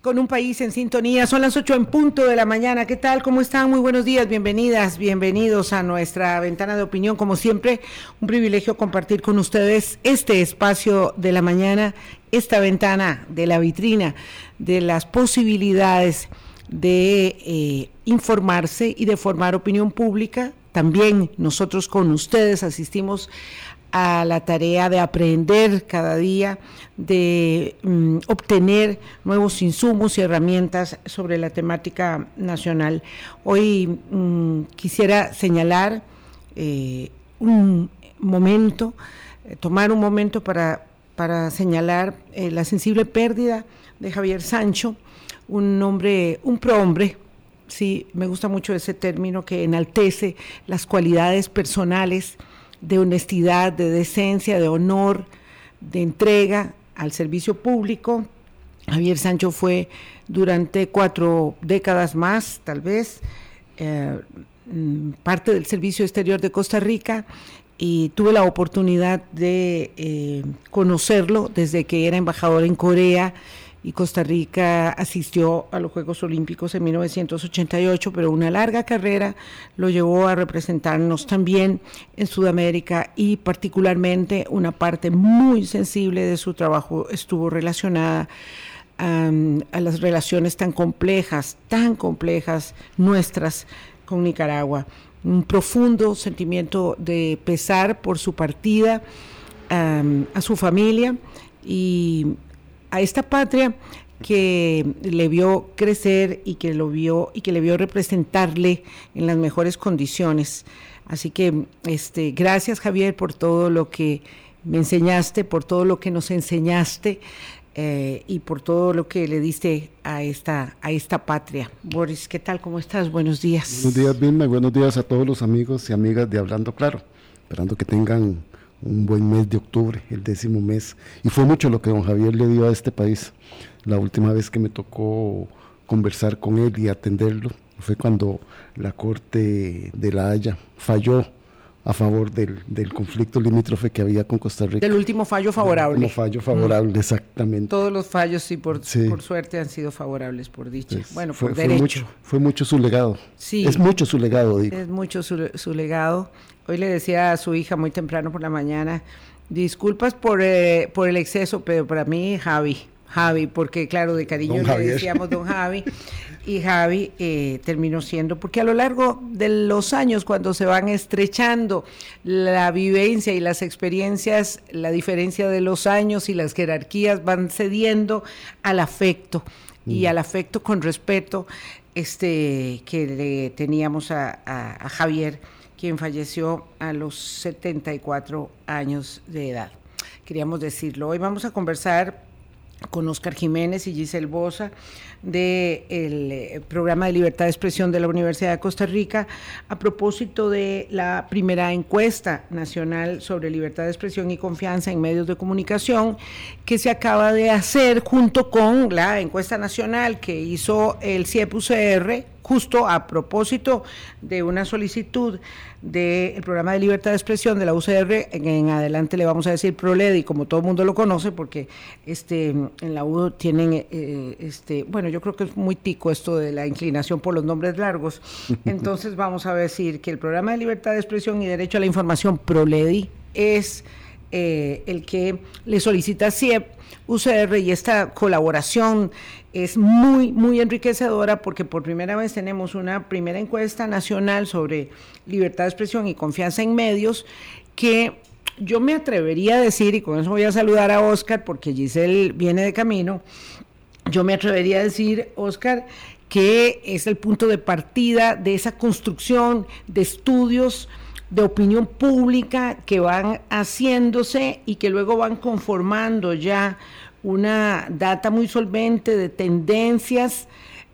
Con un país en sintonía, son las 8 en punto de la mañana. ¿Qué tal? ¿Cómo están? Muy buenos días, bienvenidas, bienvenidos a nuestra ventana de opinión. Como siempre, un privilegio compartir con ustedes este espacio de la mañana, esta ventana de la vitrina, de las posibilidades de eh, informarse y de formar opinión pública. También nosotros con ustedes asistimos a la tarea de aprender cada día, de mm, obtener nuevos insumos y herramientas sobre la temática nacional. Hoy mm, quisiera señalar eh, un momento, eh, tomar un momento para, para señalar eh, la sensible pérdida de Javier Sancho, un hombre, un prohombre, sí, me gusta mucho ese término que enaltece las cualidades personales, de honestidad, de decencia, de honor, de entrega al servicio público. Javier Sancho fue durante cuatro décadas más, tal vez, eh, mm, parte del Servicio Exterior de Costa Rica y tuve la oportunidad de eh, conocerlo desde que era embajador en Corea y Costa Rica asistió a los Juegos Olímpicos en 1988, pero una larga carrera lo llevó a representarnos también en Sudamérica y particularmente una parte muy sensible de su trabajo estuvo relacionada a las relaciones tan complejas, tan complejas nuestras con Nicaragua. Un profundo sentimiento de pesar por su partida, a su familia y a esta patria que le vio crecer y que lo vio y que le vio representarle en las mejores condiciones. Así que este gracias Javier por todo lo que me enseñaste, por todo lo que nos enseñaste eh, y por todo lo que le diste a esta a esta patria. Boris, ¿qué tal? ¿Cómo estás? Buenos días. Buenos días, Vilma, buenos días a todos los amigos y amigas de Hablando Claro. Esperando que tengan un buen mes de octubre, el décimo mes. Y fue mucho lo que don Javier le dio a este país. La última vez que me tocó conversar con él y atenderlo fue cuando la Corte de la Haya falló a favor del, del, conflicto limítrofe que había con Costa Rica. Del último fallo favorable. El último fallo favorable, exactamente. Todos los fallos, sí por, por, suerte, han sido favorables, por dicha. Pues, bueno, fue, por derecho. Fue mucho, fue mucho su legado. Sí. Es mucho su legado, digo. Es mucho su, su legado. Hoy le decía a su hija muy temprano por la mañana, disculpas por, eh, por el exceso, pero para mí Javi, Javi, porque claro, de cariño le decíamos don Javi, y Javi eh, terminó siendo, porque a lo largo de los años, cuando se van estrechando la vivencia y las experiencias, la diferencia de los años y las jerarquías van cediendo al afecto, y mm. al afecto con respeto este, que le teníamos a, a Javier quien falleció a los 74 años de edad. Queríamos decirlo. Hoy vamos a conversar con Oscar Jiménez y Giselle Bosa del eh, programa de libertad de expresión de la Universidad de Costa Rica a propósito de la primera encuesta nacional sobre libertad de expresión y confianza en medios de comunicación que se acaba de hacer junto con la encuesta nacional que hizo el CIEP-UCR justo a propósito de una solicitud del programa de libertad de expresión de la UCR, en, adelante le vamos a decir ProLEDI, como todo el mundo lo conoce, porque este en la U tienen, eh, este bueno, yo creo que es muy tico esto de la inclinación por los nombres largos, entonces vamos a decir que el programa de libertad de expresión y derecho a la información ProLEDI es eh, el que le solicita CIEP, UCR y esta colaboración es muy, muy enriquecedora porque por primera vez tenemos una primera encuesta nacional sobre libertad de expresión y confianza en medios que yo me atrevería a decir, y con eso voy a saludar a Oscar porque Giselle viene de camino, yo me atrevería a decir, Oscar, que es el punto de partida de esa construcción de estudios de opinión pública que van haciéndose y que luego van conformando ya una data muy solvente de tendencias,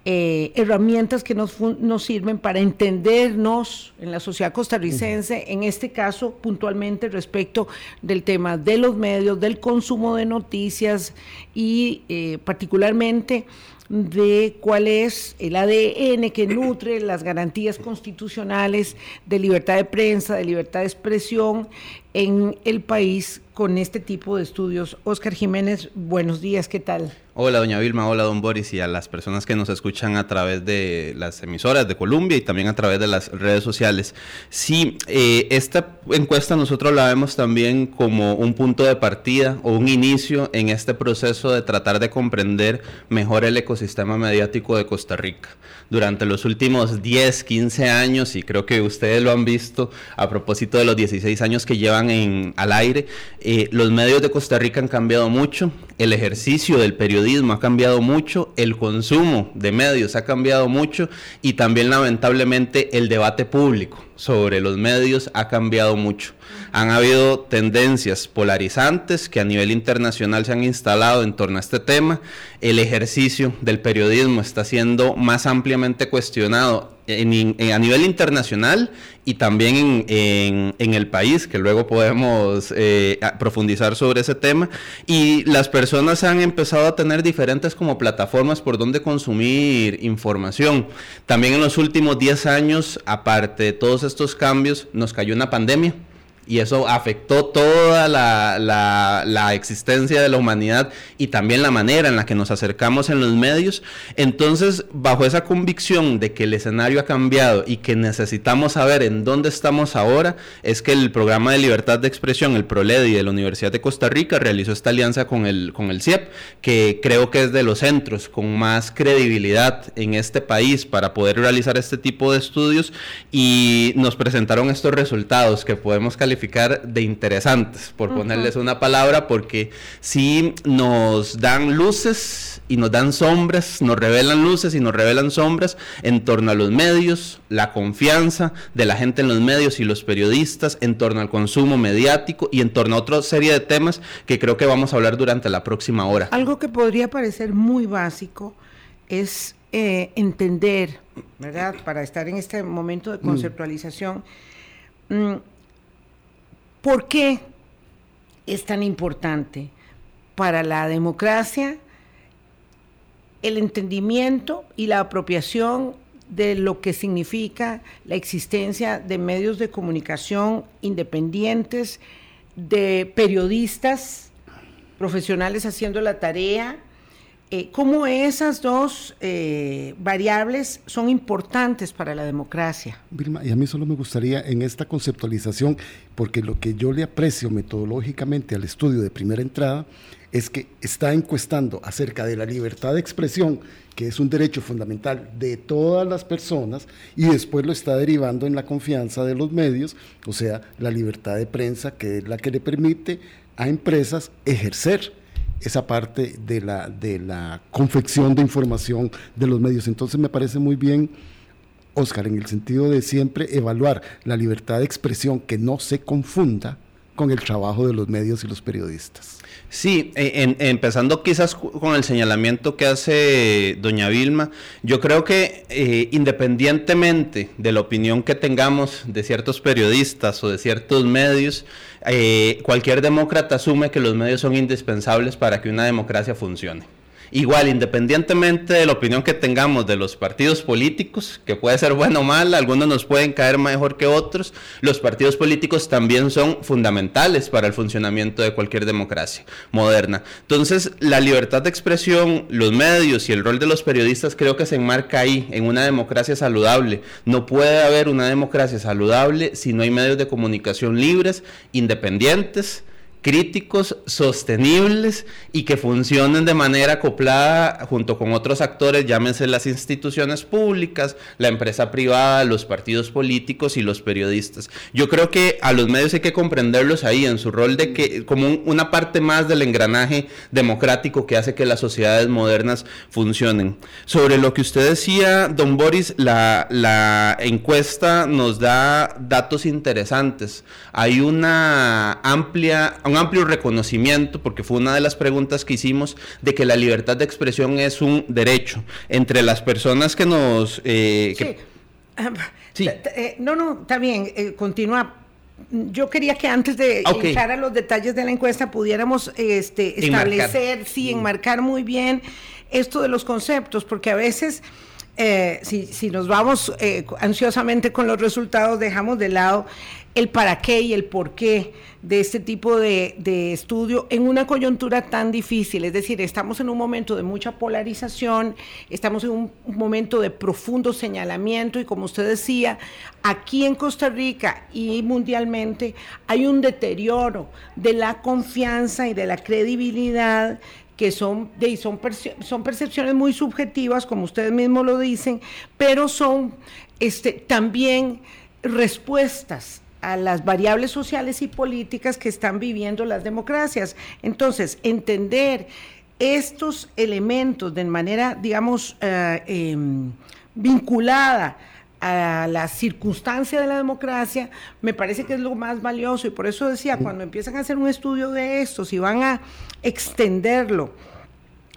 eh, herramientas que nos, nos, sirven para entendernos en la sociedad costarricense, en este caso puntualmente respecto del tema de los medios, del consumo de noticias y eh, particularmente de cuál es el ADN que nutre las garantías constitucionales de libertad de prensa, de libertad de expresión en el país con este tipo de estudios. Oscar Jiménez, buenos días, ¿qué tal? Hola, doña Vilma, hola, don Boris, y a las personas que nos escuchan a través de las emisoras de Colombia y también a través de las redes sociales. Sí, eh, esta encuesta nosotros la vemos también como un punto de partida o un inicio en este proceso de tratar de comprender mejor el ecosistema mediático de Costa Rica. Durante los últimos 10, 15 años, y creo que ustedes lo han visto a propósito de los 16 años que llevan en, al aire, eh, los medios de Costa Rica han cambiado mucho, el ejercicio del periodismo ha cambiado mucho, el consumo de medios ha cambiado mucho y también lamentablemente el debate público sobre los medios ha cambiado mucho. Han habido tendencias polarizantes que a nivel internacional se han instalado en torno a este tema. El ejercicio del periodismo está siendo más ampliamente cuestionado a nivel internacional y también en, el país, que luego podemos eh, profundizar sobre ese tema. Y las personas han empezado a tener diferentes como plataformas por donde consumir información. También en los últimos 10 años, aparte de todos estos cambios, nos cayó una pandemia y eso afectó toda la, la, existencia de la humanidad y también la manera en la que nos acercamos en los medios. Entonces, bajo esa convicción de que el escenario ha cambiado y que necesitamos saber en dónde estamos ahora, es que el programa de libertad de expresión, el PROLEDI de la Universidad de Costa Rica, realizó esta alianza con el, con el CIEP, que creo que es de los centros con más credibilidad en este país para poder realizar este tipo de estudios y nos presentaron estos resultados que podemos calificar de interesantes, por ponerles una palabra, porque sí nos dan luces y nos dan sombras, nos revelan luces y nos revelan sombras en torno a los medios, la confianza de la gente en los medios y los periodistas, en torno al consumo mediático y en torno a otra serie de temas que creo que vamos a hablar durante la próxima hora. Algo que podría parecer muy básico es eh, entender, ¿verdad? Para estar en este momento de mm. conceptualización. Mm, ¿Por qué es tan importante para la democracia el entendimiento y la apropiación de lo que significa la existencia de medios de comunicación independientes, de periodistas profesionales haciendo la tarea, eh, cómo esas dos eh, variables son importantes para la democracia. Vilma, y a mí solo me gustaría en esta conceptualización, porque lo que yo le aprecio metodológicamente al estudio de primera entrada es que está encuestando acerca de la libertad de expresión, que es un derecho fundamental de todas las personas, y después lo está derivando en la confianza de los medios, o sea, la libertad de prensa, que es la que le permite a empresas ejercer esa parte de la, de la confección de información de los medios. Entonces me parece muy bien, Oscar, en el sentido de siempre evaluar la libertad de expresión, que no se confunda con el trabajo de los medios y los periodistas. Sí, e, empezando quizás con el señalamiento que hace doña Vilma, yo creo que eh, independientemente de la opinión que tengamos de ciertos periodistas o de ciertos medios, eh, cualquier demócrata asume que los medios son indispensables para que una democracia funcione. Igual, independientemente de la opinión que tengamos de los partidos políticos, que puede ser bueno o mala, algunos nos pueden caer mejor que otros, los partidos políticos también son fundamentales para el funcionamiento de cualquier democracia moderna. Entonces, la libertad de expresión, los medios y el rol de los periodistas creo que se enmarca ahí, en una democracia saludable. No puede haber una democracia saludable si no hay medios de comunicación libres, independientes, críticos, sostenibles y que funcionen de manera acoplada junto con otros actores, llámense las instituciones públicas, la empresa privada, los partidos políticos y los periodistas. Yo creo que a los medios hay que comprenderlos ahí en su rol de que como una parte más del engranaje democrático que hace que las sociedades modernas funcionen. Sobre lo que usted decía, don Boris, la, la encuesta nos da datos interesantes. Hay una amplia, amplio reconocimiento, porque fue una de las preguntas que hicimos, de que la libertad de expresión es un derecho. Entre las personas que nos... Eh, sí. Eh, no, no, está bien, eh, continúa. Yo quería que antes de entrar a los detalles de la encuesta pudiéramos este, establecer, sí, enmarcar muy bien esto de los conceptos, porque a veces... Eh, si, nos vamos eh, ansiosamente con los resultados, dejamos de lado el para qué y el por qué de este tipo de, estudio en una coyuntura tan difícil. Es decir, estamos en un momento de mucha polarización, estamos en un, momento de profundo señalamiento y como usted decía, aquí en Costa Rica y mundialmente hay un deterioro de la confianza y de la credibilidad que son, de, son, son percepciones muy subjetivas, como ustedes mismos lo dicen, pero son este, también respuestas a las variables sociales y políticas que están viviendo las democracias. Entonces, entender estos elementos de manera, digamos, eh, em, vinculada a la circunstancia de la democracia, me parece que es lo más valioso. Y por eso decía, cuando empiezan a hacer un estudio de esto, si van a extenderlo,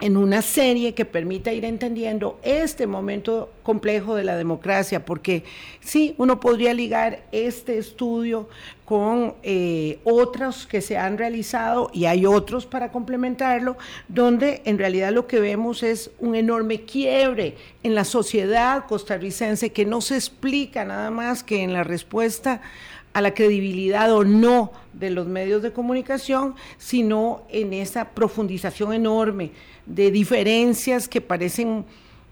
en una serie que permita ir entendiendo este momento complejo de la democracia, porque sí, uno podría ligar este estudio con eh, otros que se han realizado y hay otros para complementarlo, donde en realidad lo que vemos es un enorme quiebre en la sociedad costarricense que no se explica nada más que en la respuesta a la credibilidad o no de los medios de comunicación, sino en esa profundización enorme de diferencias que parecen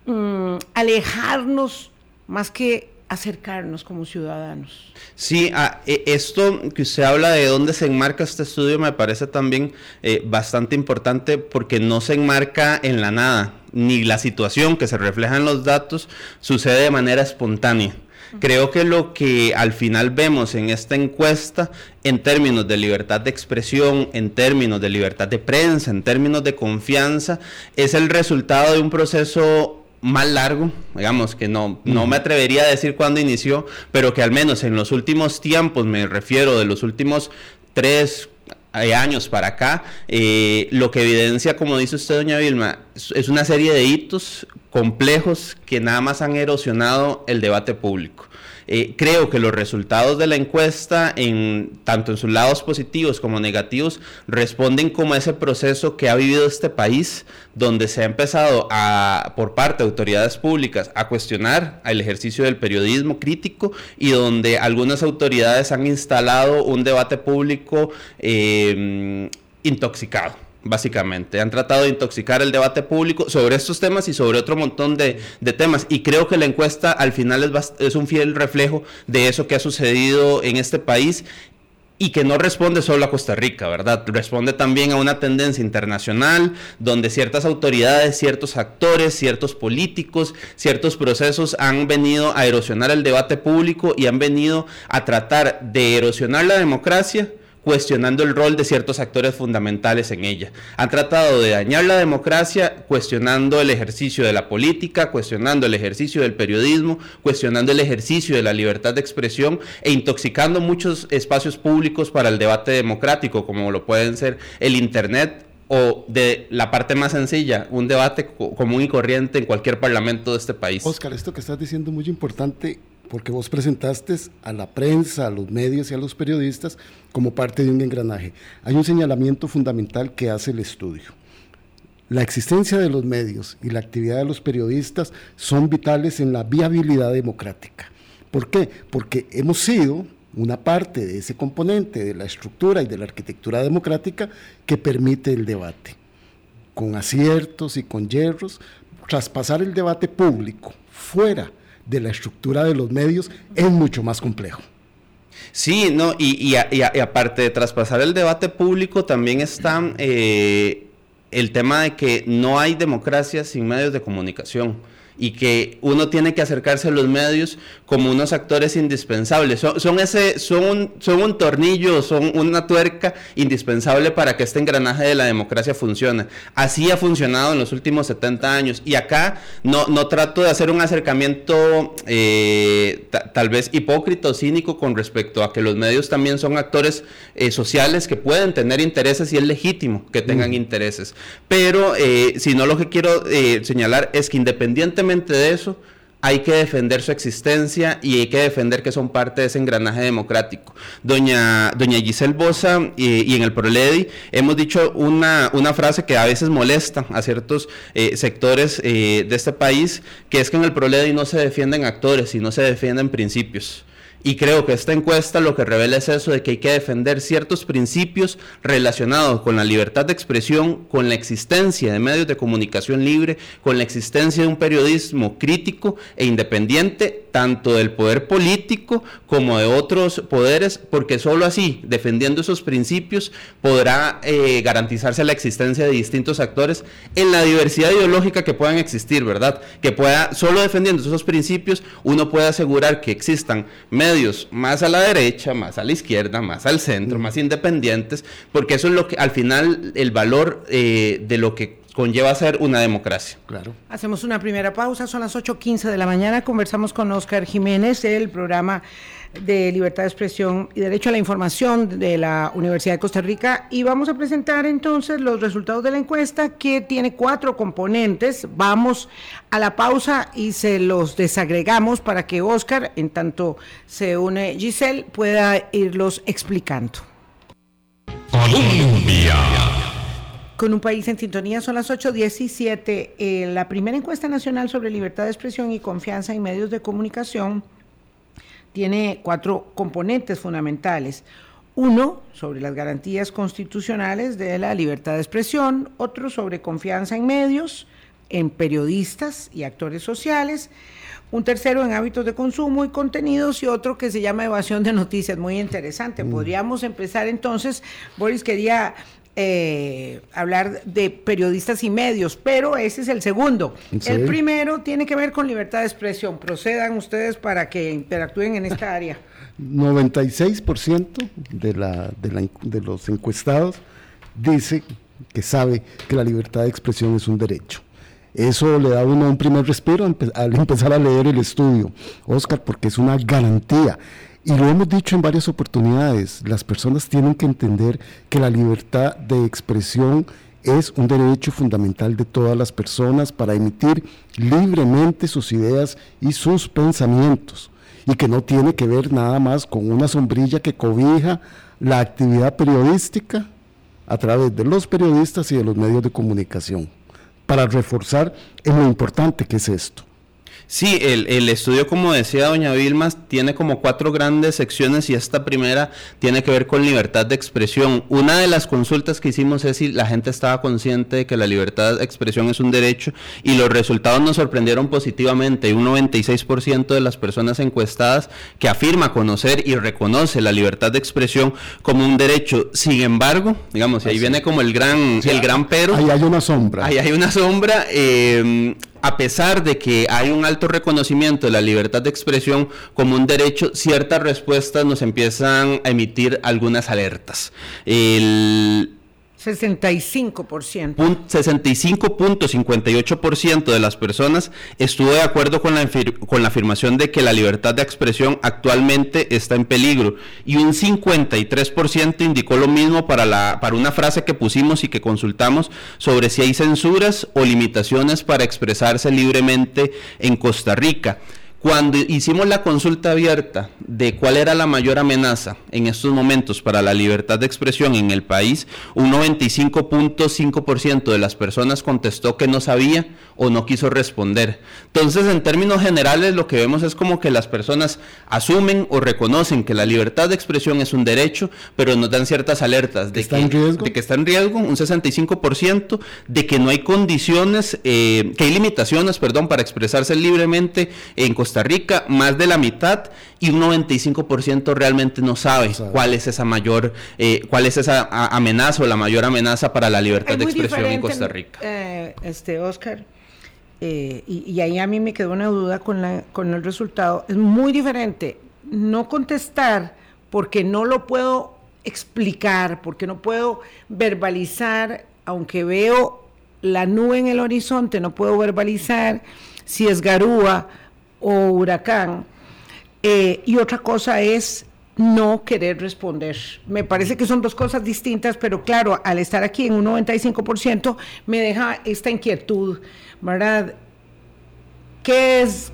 mm, alejarnos más que acercarnos como ciudadanos. Sí, ah, e, esto que usted habla de dónde se enmarca este estudio me parece también eh, bastante importante porque no se enmarca en la nada, ni la situación que se refleja en los datos sucede de manera espontánea. Creo que lo que al final vemos en esta encuesta, en términos de libertad de expresión, en términos de libertad de prensa, en términos de confianza, es el resultado de un proceso más largo, digamos que no, no me atrevería a decir cuándo inició, pero que al menos en los últimos tiempos, me refiero de los últimos tres, años para acá, eh, lo que evidencia, como dice usted, doña Vilma, es una serie de hitos complejos que nada más han erosionado el debate público. Eh, creo que los resultados de la encuesta, en, tanto en sus lados positivos como negativos, responden como a ese proceso que ha vivido este país, donde se ha empezado a, por parte de autoridades públicas a cuestionar el ejercicio del periodismo crítico y donde algunas autoridades han instalado un debate público eh, intoxicado básicamente. Han tratado de intoxicar el debate público sobre estos temas y sobre otro montón de, temas. Y creo que la encuesta al final es, es, un fiel reflejo de eso que ha sucedido en este país y que no responde solo a Costa Rica, ¿verdad? Responde también a una tendencia internacional donde ciertas autoridades, ciertos actores, ciertos políticos, ciertos procesos han venido a erosionar el debate público y han venido a tratar de erosionar la democracia cuestionando el rol de ciertos actores fundamentales en ella. Han tratado de dañar la democracia cuestionando el ejercicio de la política, cuestionando el ejercicio del periodismo, cuestionando el ejercicio de la libertad de expresión e intoxicando muchos espacios públicos para el debate democrático, como lo pueden ser el Internet o de la parte más sencilla, un debate común y corriente en cualquier parlamento de este país. Oscar, esto que estás diciendo es muy importante porque vos presentaste a la prensa, a los medios y a los periodistas como parte de un engranaje. Hay un señalamiento fundamental que hace el estudio. La existencia de los medios y la actividad de los periodistas son vitales en la viabilidad democrática. ¿Por qué? Porque hemos sido una parte de ese componente de la estructura y de la arquitectura democrática que permite el debate. Con aciertos y con hierros, traspasar el debate público fuera de la estructura de los medios es mucho más complejo. Sí, no, y, aparte de traspasar el debate público, también está eh, el tema de que no hay democracia sin medios de comunicación y que uno tiene que acercarse a los medios como unos actores indispensables. Son, ese, son, un, son un tornillo, son una tuerca indispensable para que este engranaje de la democracia funcione. Así ha funcionado en los últimos 70 años. Y acá no, no trato de hacer un acercamiento eh, tal vez hipócrita o cínico con respecto a que los medios también son actores eh, sociales que pueden tener intereses y es legítimo que tengan mm. intereses. Pero eh, si no lo que quiero señalar es que independientemente de eso, hay que defender su existencia y hay que defender que son parte de ese engranaje democrático. Doña, doña Giselle Bosa y, en el Proledi hemos dicho una, una, frase que a veces molesta a ciertos eh, sectores eh, de este país, que es que en el Proledi no se defienden actores, sino se defienden principios. Y creo que esta encuesta lo que revela es eso de que hay que defender ciertos principios relacionados con la libertad de expresión, con la existencia de medios de comunicación libre, con la existencia de un periodismo crítico e independiente, tanto del poder político como de otros poderes, porque solo así, defendiendo esos principios, podrá eh, garantizarse la existencia de distintos actores en la diversidad ideológica que puedan existir, ¿verdad? Que pueda, solo defendiendo esos principios, uno puede asegurar que existan medios medios más a la derecha, más a la izquierda, más al centro, más independientes, porque eso es lo que al final el valor eh, de lo que conlleva ser una democracia. Claro. Hacemos una primera pausa, son las 8.15 de la mañana, conversamos con Oscar Jiménez, el programa de Libertad de Expresión y Derecho a la Información de la Universidad de Costa Rica y vamos a presentar entonces los resultados de la encuesta que tiene cuatro componentes. Vamos a la pausa y se los desagregamos para que Oscar, en tanto se une Giselle, pueda irlos explicando. Colombia. Con un país en sintonía son las 8.17. Eh, la primera encuesta nacional sobre libertad de expresión y confianza en medios de comunicación tiene cuatro componentes fundamentales. Uno, sobre las garantías constitucionales de la libertad de expresión, otro sobre confianza en medios, en periodistas y actores sociales, un tercero en hábitos de consumo y contenidos y otro que se llama evasión de noticias. Muy interesante. Mm. Podríamos empezar entonces, Boris quería eh, hablar de periodistas y medios, pero ese es el segundo. El primero tiene que ver con libertad de expresión. Procedan ustedes para que interactúen en esta área. 96% de, la, de, la, de los encuestados dice que sabe que la libertad de expresión es un derecho. Eso le da a uno un primer respiro al empezar a leer el estudio, Oscar, porque es una garantía. Y lo hemos dicho en varias oportunidades, las personas tienen que entender que la libertad de expresión es un derecho fundamental de todas las personas para emitir libremente sus ideas y sus pensamientos y que no tiene que ver nada más con una sombrilla que cobija la actividad periodística a través de los periodistas y de los medios de comunicación, para reforzar en lo importante que es esto. Sí, el, estudio, como decía doña Vilma, tiene como cuatro grandes secciones y esta primera tiene que ver con libertad de expresión. Una de las consultas que hicimos es si la gente estaba consciente de que la libertad de expresión es un derecho y los resultados nos sorprendieron positivamente. Un 96% de las personas encuestadas que afirma conocer y reconoce la libertad de expresión como un derecho. Sin embargo, digamos, ahí viene como el gran, el gran pero. Ahí hay una sombra. Ahí hay una sombra. Eh, a pesar de que hay un alto reconocimiento de la libertad de expresión como un derecho, ciertas respuestas nos empiezan a emitir algunas alertas. El, 65%. 65.58% de las personas estuvo de acuerdo con la, con la afirmación de que la libertad de expresión actualmente está en peligro y un 53% indicó lo mismo para, la, para una frase que pusimos y que consultamos sobre si hay censuras o limitaciones para expresarse libremente en Costa Rica. Cuando hicimos la consulta abierta de cuál era la mayor amenaza en estos momentos para la libertad de expresión en el país, un 95.5% de las personas contestó que no sabía o no quiso responder. Entonces, en términos generales, lo que vemos es como que las personas asumen o reconocen que la libertad de expresión es un derecho, pero nos dan ciertas alertas de, que, de que está en riesgo, un 65%, de que no hay condiciones, eh, que hay limitaciones, perdón, para expresarse libremente en Costa Rica, más de la mitad y un 95% realmente no sabe cuál es esa mayor, eh, cuál es esa amenaza o la mayor amenaza para la libertad de expresión en Costa Rica. Eh, este Oscar, eh, y, ahí a mí me quedó una duda con, la, con el resultado, es muy diferente no contestar porque no lo puedo explicar, porque no puedo verbalizar, aunque veo la nube en el horizonte, no puedo verbalizar si es garúa o huracán. Eh, y otra cosa es no querer responder. Me parece que son dos cosas distintas, pero claro, al estar aquí en un 95% me deja esta inquietud, ¿verdad? ¿Qué es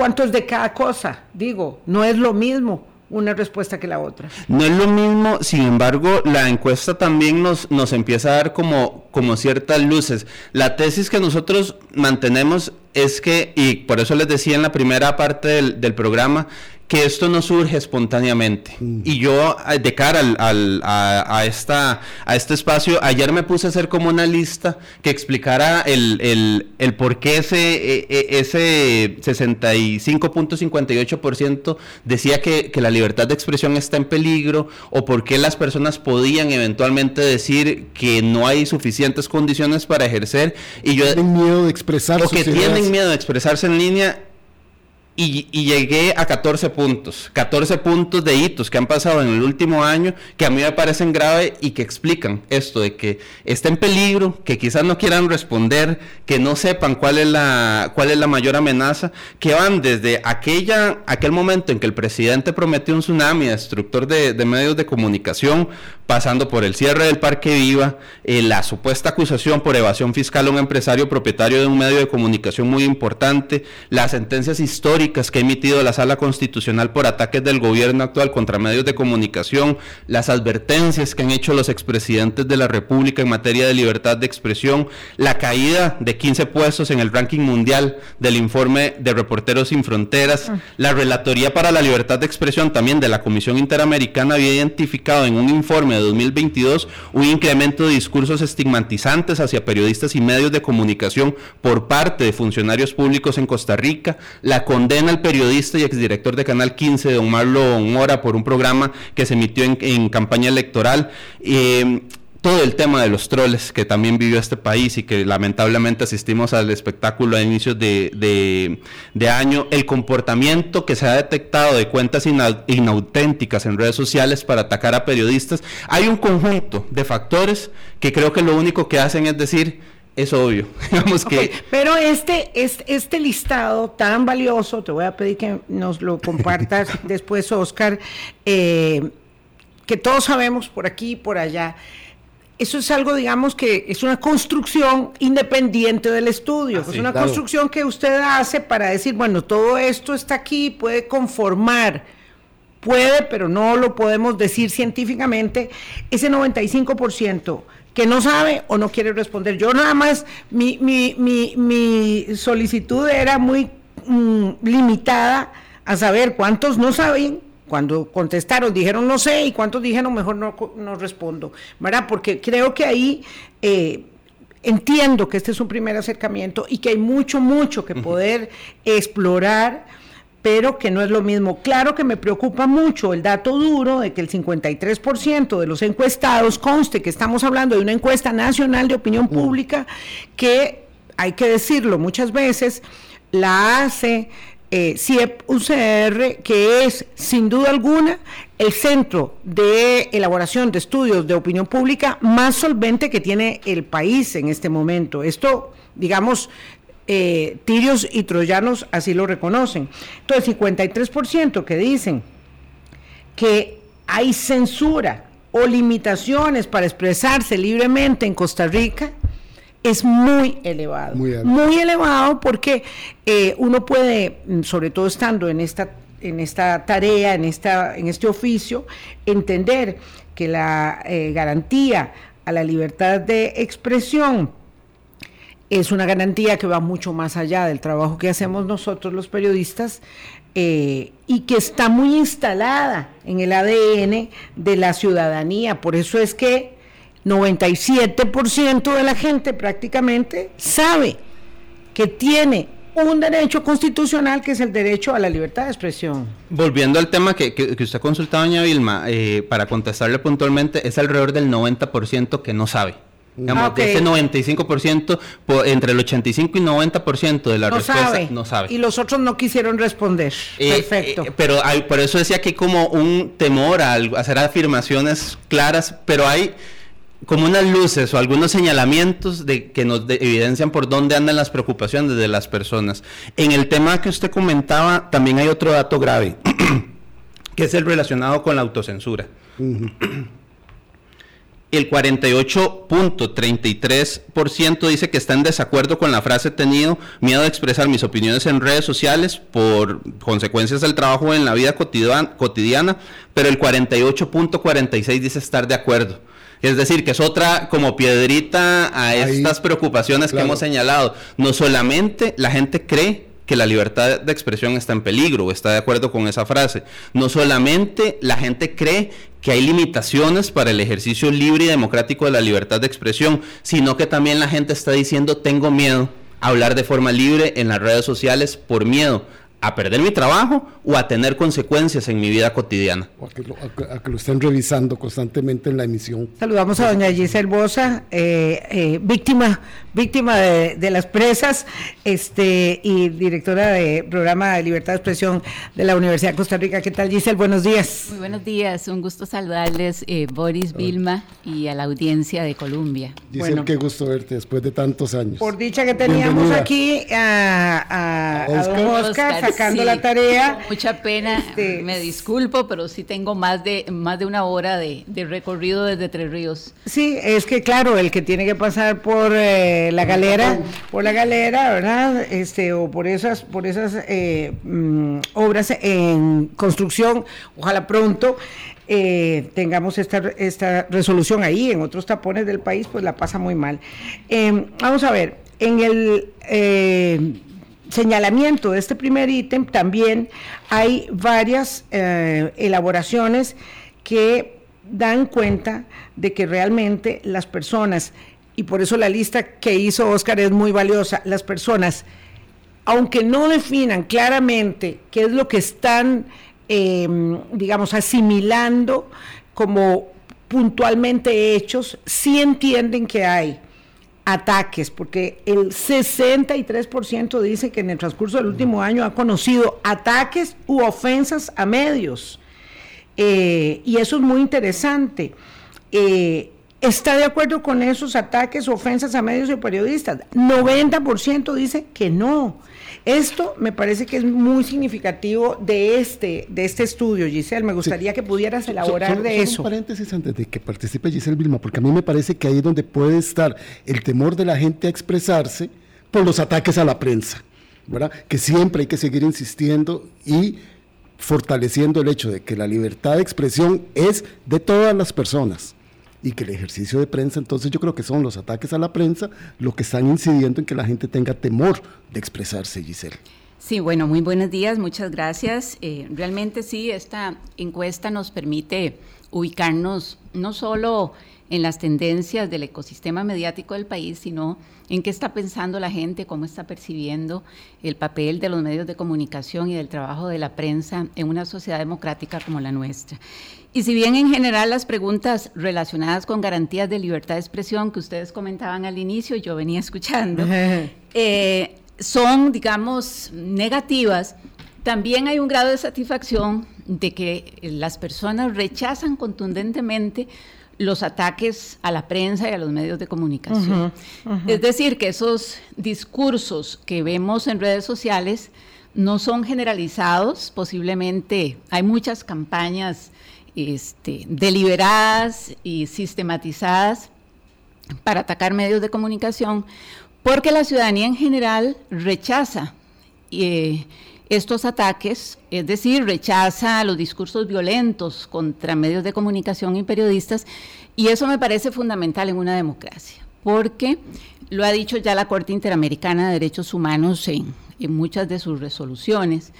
¿Cuántos de cada cosa? Digo, no es lo mismo una respuesta que la otra. No es lo mismo, sin embargo, la encuesta también nos, nos empieza a dar como, como ciertas luces. La tesis que nosotros mantenemos es que, y por eso les decía en la primera parte del, del programa, que esto no surge espontáneamente. Mm. Y yo, eh, de cara al, a, esta, a este espacio, ayer me puse a hacer como una lista que explicara el, el, por qué ese, e, e, ese 65.58% decía que, que, la libertad de expresión está en peligro, o por qué las personas podían eventualmente decir que no hay suficientes condiciones para ejercer. Y yo, tienen miedo de expresarse. O que tienen miedo de expresarse en línea y, llegué a 14 puntos, 14 puntos de hitos que han pasado en el último año que a mí me parecen graves y que explican esto de que está en peligro, que quizás no quieran responder, que no sepan cuál es la, cuál es la mayor amenaza, que van desde aquella, aquel momento en que el presidente prometió un tsunami destructor de, de medios de comunicación, pasando por el cierre del Parque Viva, eh, la supuesta acusación por evasión fiscal a un empresario propietario de un medio de comunicación muy importante, las sentencias históricas que ha emitido la Sala Constitucional por ataques del gobierno actual contra medios de comunicación, las advertencias que han hecho los expresidentes de la República en materia de libertad de expresión, la caída de 15 puestos en el ranking mundial del informe de Reporteros Sin Fronteras, ah. la Relatoría para la Libertad de Expresión también de la Comisión Interamericana había identificado en un informe 2022 un incremento de discursos estigmatizantes hacia periodistas y medios de comunicación por parte de funcionarios públicos en Costa Rica, la condena al periodista y exdirector de Canal 15, don Marlon Mora, por un programa que se emitió en, campaña electoral. Eh, todo el tema de los troles que también vivió este país y que lamentablemente asistimos al espectáculo a inicios de, año, el comportamiento que se ha detectado de cuentas inauténticas en redes sociales para atacar a periodistas, hay un conjunto de factores que creo que lo único que hacen es decir, es obvio. que... pero este, este, este listado tan valioso, te voy a pedir que nos lo compartas después, Oscar, eh, que todos sabemos por aquí y por allá, eso es algo, digamos, que es una construcción independiente del estudio. Ah, es una construcción que usted hace para decir, bueno, todo esto está aquí, puede conformar, puede, pero no lo podemos decir científicamente, ese 95% que no sabe o no quiere responder. Yo nada más, mi, mi, mi, mi solicitud era muy mm, limitada a saber cuántos no saben cuando contestaron, dijeron no sé, y cuántos dijeron mejor no, no respondo, ¿verdad? Porque creo que ahí eh, entiendo que este es un primer acercamiento y que hay mucho, mucho que poder explorar, pero que no es lo mismo. Claro que me preocupa mucho el dato duro de que el 53% de los encuestados, conste que estamos hablando de una encuesta nacional de opinión pública, que hay que decirlo muchas veces, la hace eh, CIEP UCR, que es sin duda alguna el centro de elaboración de estudios de opinión pública más solvente que tiene el país en este momento. Esto, digamos, eh, tirios y troyanos así lo reconocen. Entonces, 53% que dicen que hay censura o limitaciones para expresarse libremente en Costa Rica, es muy elevado. Muy elevado, porque eh, uno puede, mm, sobre todo estando en esta, en esta tarea, en, esta, en este oficio, entender que la eh, garantía a la libertad de expresión es una garantía que va mucho más allá del trabajo que hacemos nosotros los periodistas eh, y que está muy instalada en el ADN de la ciudadanía. Por eso es que 97% de la gente prácticamente sabe que tiene un derecho constitucional que es el derecho a la libertad de expresión. Volviendo al tema que, que, usted consultado, doña Vilma, eh, para contestarle puntualmente, es alrededor del 90% que no sabe. Digamos, ah, ese 95%, entre el 85 y 90% de la respuesta no sabe. Y los otros no quisieron responder. Eh, Perfecto. Eh, pero hay, por eso decía que hay como un temor a hacer afirmaciones claras, pero hay como unas luces o algunos señalamientos de, que nos evidencian por dónde andan las preocupaciones de las personas. En el tema que usted comentaba, también hay otro dato grave, que es el relacionado con la autocensura. El 48.33% dice que está en desacuerdo con la frase tenido miedo de expresar mis opiniones en redes sociales por consecuencias del trabajo en la vida cotidiana, pero el 48.46 dice estar de acuerdo. Es decir, que es otra como piedrita a estas preocupaciones que hemos señalado. No solamente la gente cree que la libertad de expresión está en peligro, o está de acuerdo con esa frase. No solamente la gente cree que hay limitaciones para el ejercicio libre y democrático de la libertad de expresión, sino que también la gente está diciendo tengo miedo a hablar de forma libre en las redes sociales por miedo a perder mi trabajo o a tener consecuencias en mi vida cotidiana. O a que lo, estén revisando constantemente en la emisión. Saludamos a doña Giselle Bosa, eh, eh, víctima, víctima de, las presas este, y directora de programa de libertad de expresión de la Universidad de Costa Rica. ¿Qué tal Giselle? Buenos días. Muy buenos días, un gusto saludarles eh, Boris, Vilma y a la audiencia de Colombia. Giselle, qué gusto verte después de tantos años. Por dicha que teníamos aquí a, don Oscar sacando la tarea. Mucha pena, este, me disculpo, pero sí tengo más de más de una hora de, recorrido desde Tres Ríos. Sí, es que claro, el que tiene que pasar por eh, la galera, por la galera, ¿verdad? Este, o por esas, por esas eh, mm, obras en construcción, ojalá pronto. Eh, tengamos esta, esta resolución ahí, en otros tapones del país, pues la pasa muy mal. Em, vamos a ver, en el señalamiento de este primer ítem también hay varias eh, elaboraciones que dan cuenta de que realmente las personas, y por eso la lista que hizo Oscar es muy valiosa, las personas, aunque no definan claramente qué es lo que están, em, digamos, asimilando como puntualmente hechos, sí entienden que hay ataques, porque el 63% dice que en el transcurso del último año ha conocido ataques u ofensas a medios. Eh, y eso es muy interesante. Eh, ¿Está de acuerdo con esos ataques o ofensas a medios y periodistas? 90% dice que no. Esto me parece que es muy significativo de este, de este estudio, Giselle. Me gustaría que pudieras elaborar de eso. Un paréntesis antes de que participe Giselle Vilma, porque a mí me parece que ahí es donde puede estar el temor de la gente a expresarse por los ataques a la prensa, ¿verdad? Que siempre hay que seguir insistiendo y fortaleciendo el hecho de que la libertad de expresión es de todas las personas y que el ejercicio de prensa, entonces yo creo que son los ataques a la prensa lo que están incidiendo en que la gente tenga temor de expresarse, Giselle. Sí, bueno, muy buenos días, muchas gracias. Eh, realmente sí, esta encuesta nos permite ubicarnos no solo en las tendencias del ecosistema mediático del país, sino en qué está pensando la gente, cómo está percibiendo el papel de los medios de comunicación y del trabajo de la prensa en una sociedad democrática como la nuestra. Y si bien en general las preguntas relacionadas con garantías de libertad de expresión que ustedes comentaban al inicio, yo venía escuchando, eh, son, digamos, negativas, también hay un grado de satisfacción de que las personas rechazan contundentemente los ataques a la prensa y a los medios de comunicación. Es decir, que esos discursos que vemos en redes sociales no son generalizados, posiblemente hay muchas campañas este, deliberadas y sistematizadas para atacar medios de comunicación, porque la ciudadanía en general rechaza eh, estos ataques, es decir, rechaza los discursos violentos contra medios de comunicación y periodistas, y eso me parece fundamental en una democracia, porque lo ha dicho ya la Corte Interamericana de Derechos Humanos en, en muchas de sus resoluciones,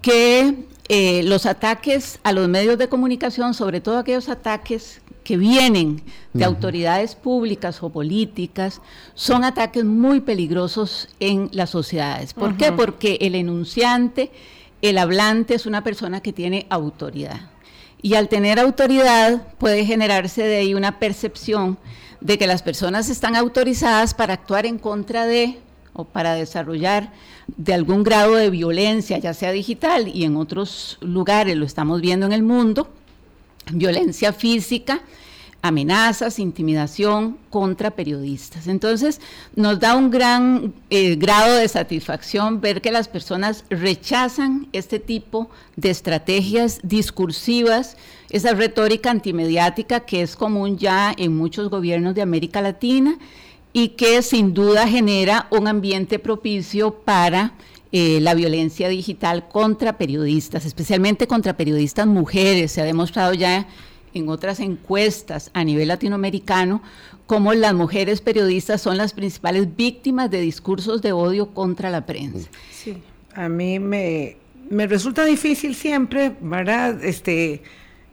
que eh, los ataques a los medios de comunicación, sobre todo aquellos ataques que vienen de autoridades públicas o políticas, son ataques muy peligrosos en las sociedades. ¿Por qué? Porque el enunciante, el hablante es una persona que tiene autoridad. Y al tener autoridad puede generarse de ahí una percepción de que las personas están autorizadas para actuar en contra de o para desarrollar de algún grado de violencia, ya sea digital y en otros lugares lo estamos viendo en el mundo, violencia física, amenazas, intimidación contra periodistas. Entonces, nos da un gran eh, grado de satisfacción ver que las personas rechazan este tipo de estrategias discursivas, esa retórica antimediática que es común ya en muchos gobiernos de América Latina y que sin duda genera un ambiente propicio para eh, la violencia digital contra periodistas, especialmente contra periodistas mujeres. Se ha demostrado ya en otras encuestas a nivel latinoamericano como las mujeres periodistas son las principales víctimas de discursos de odio contra la prensa. Sí, a mí me, resulta difícil siempre, ¿verdad? Este,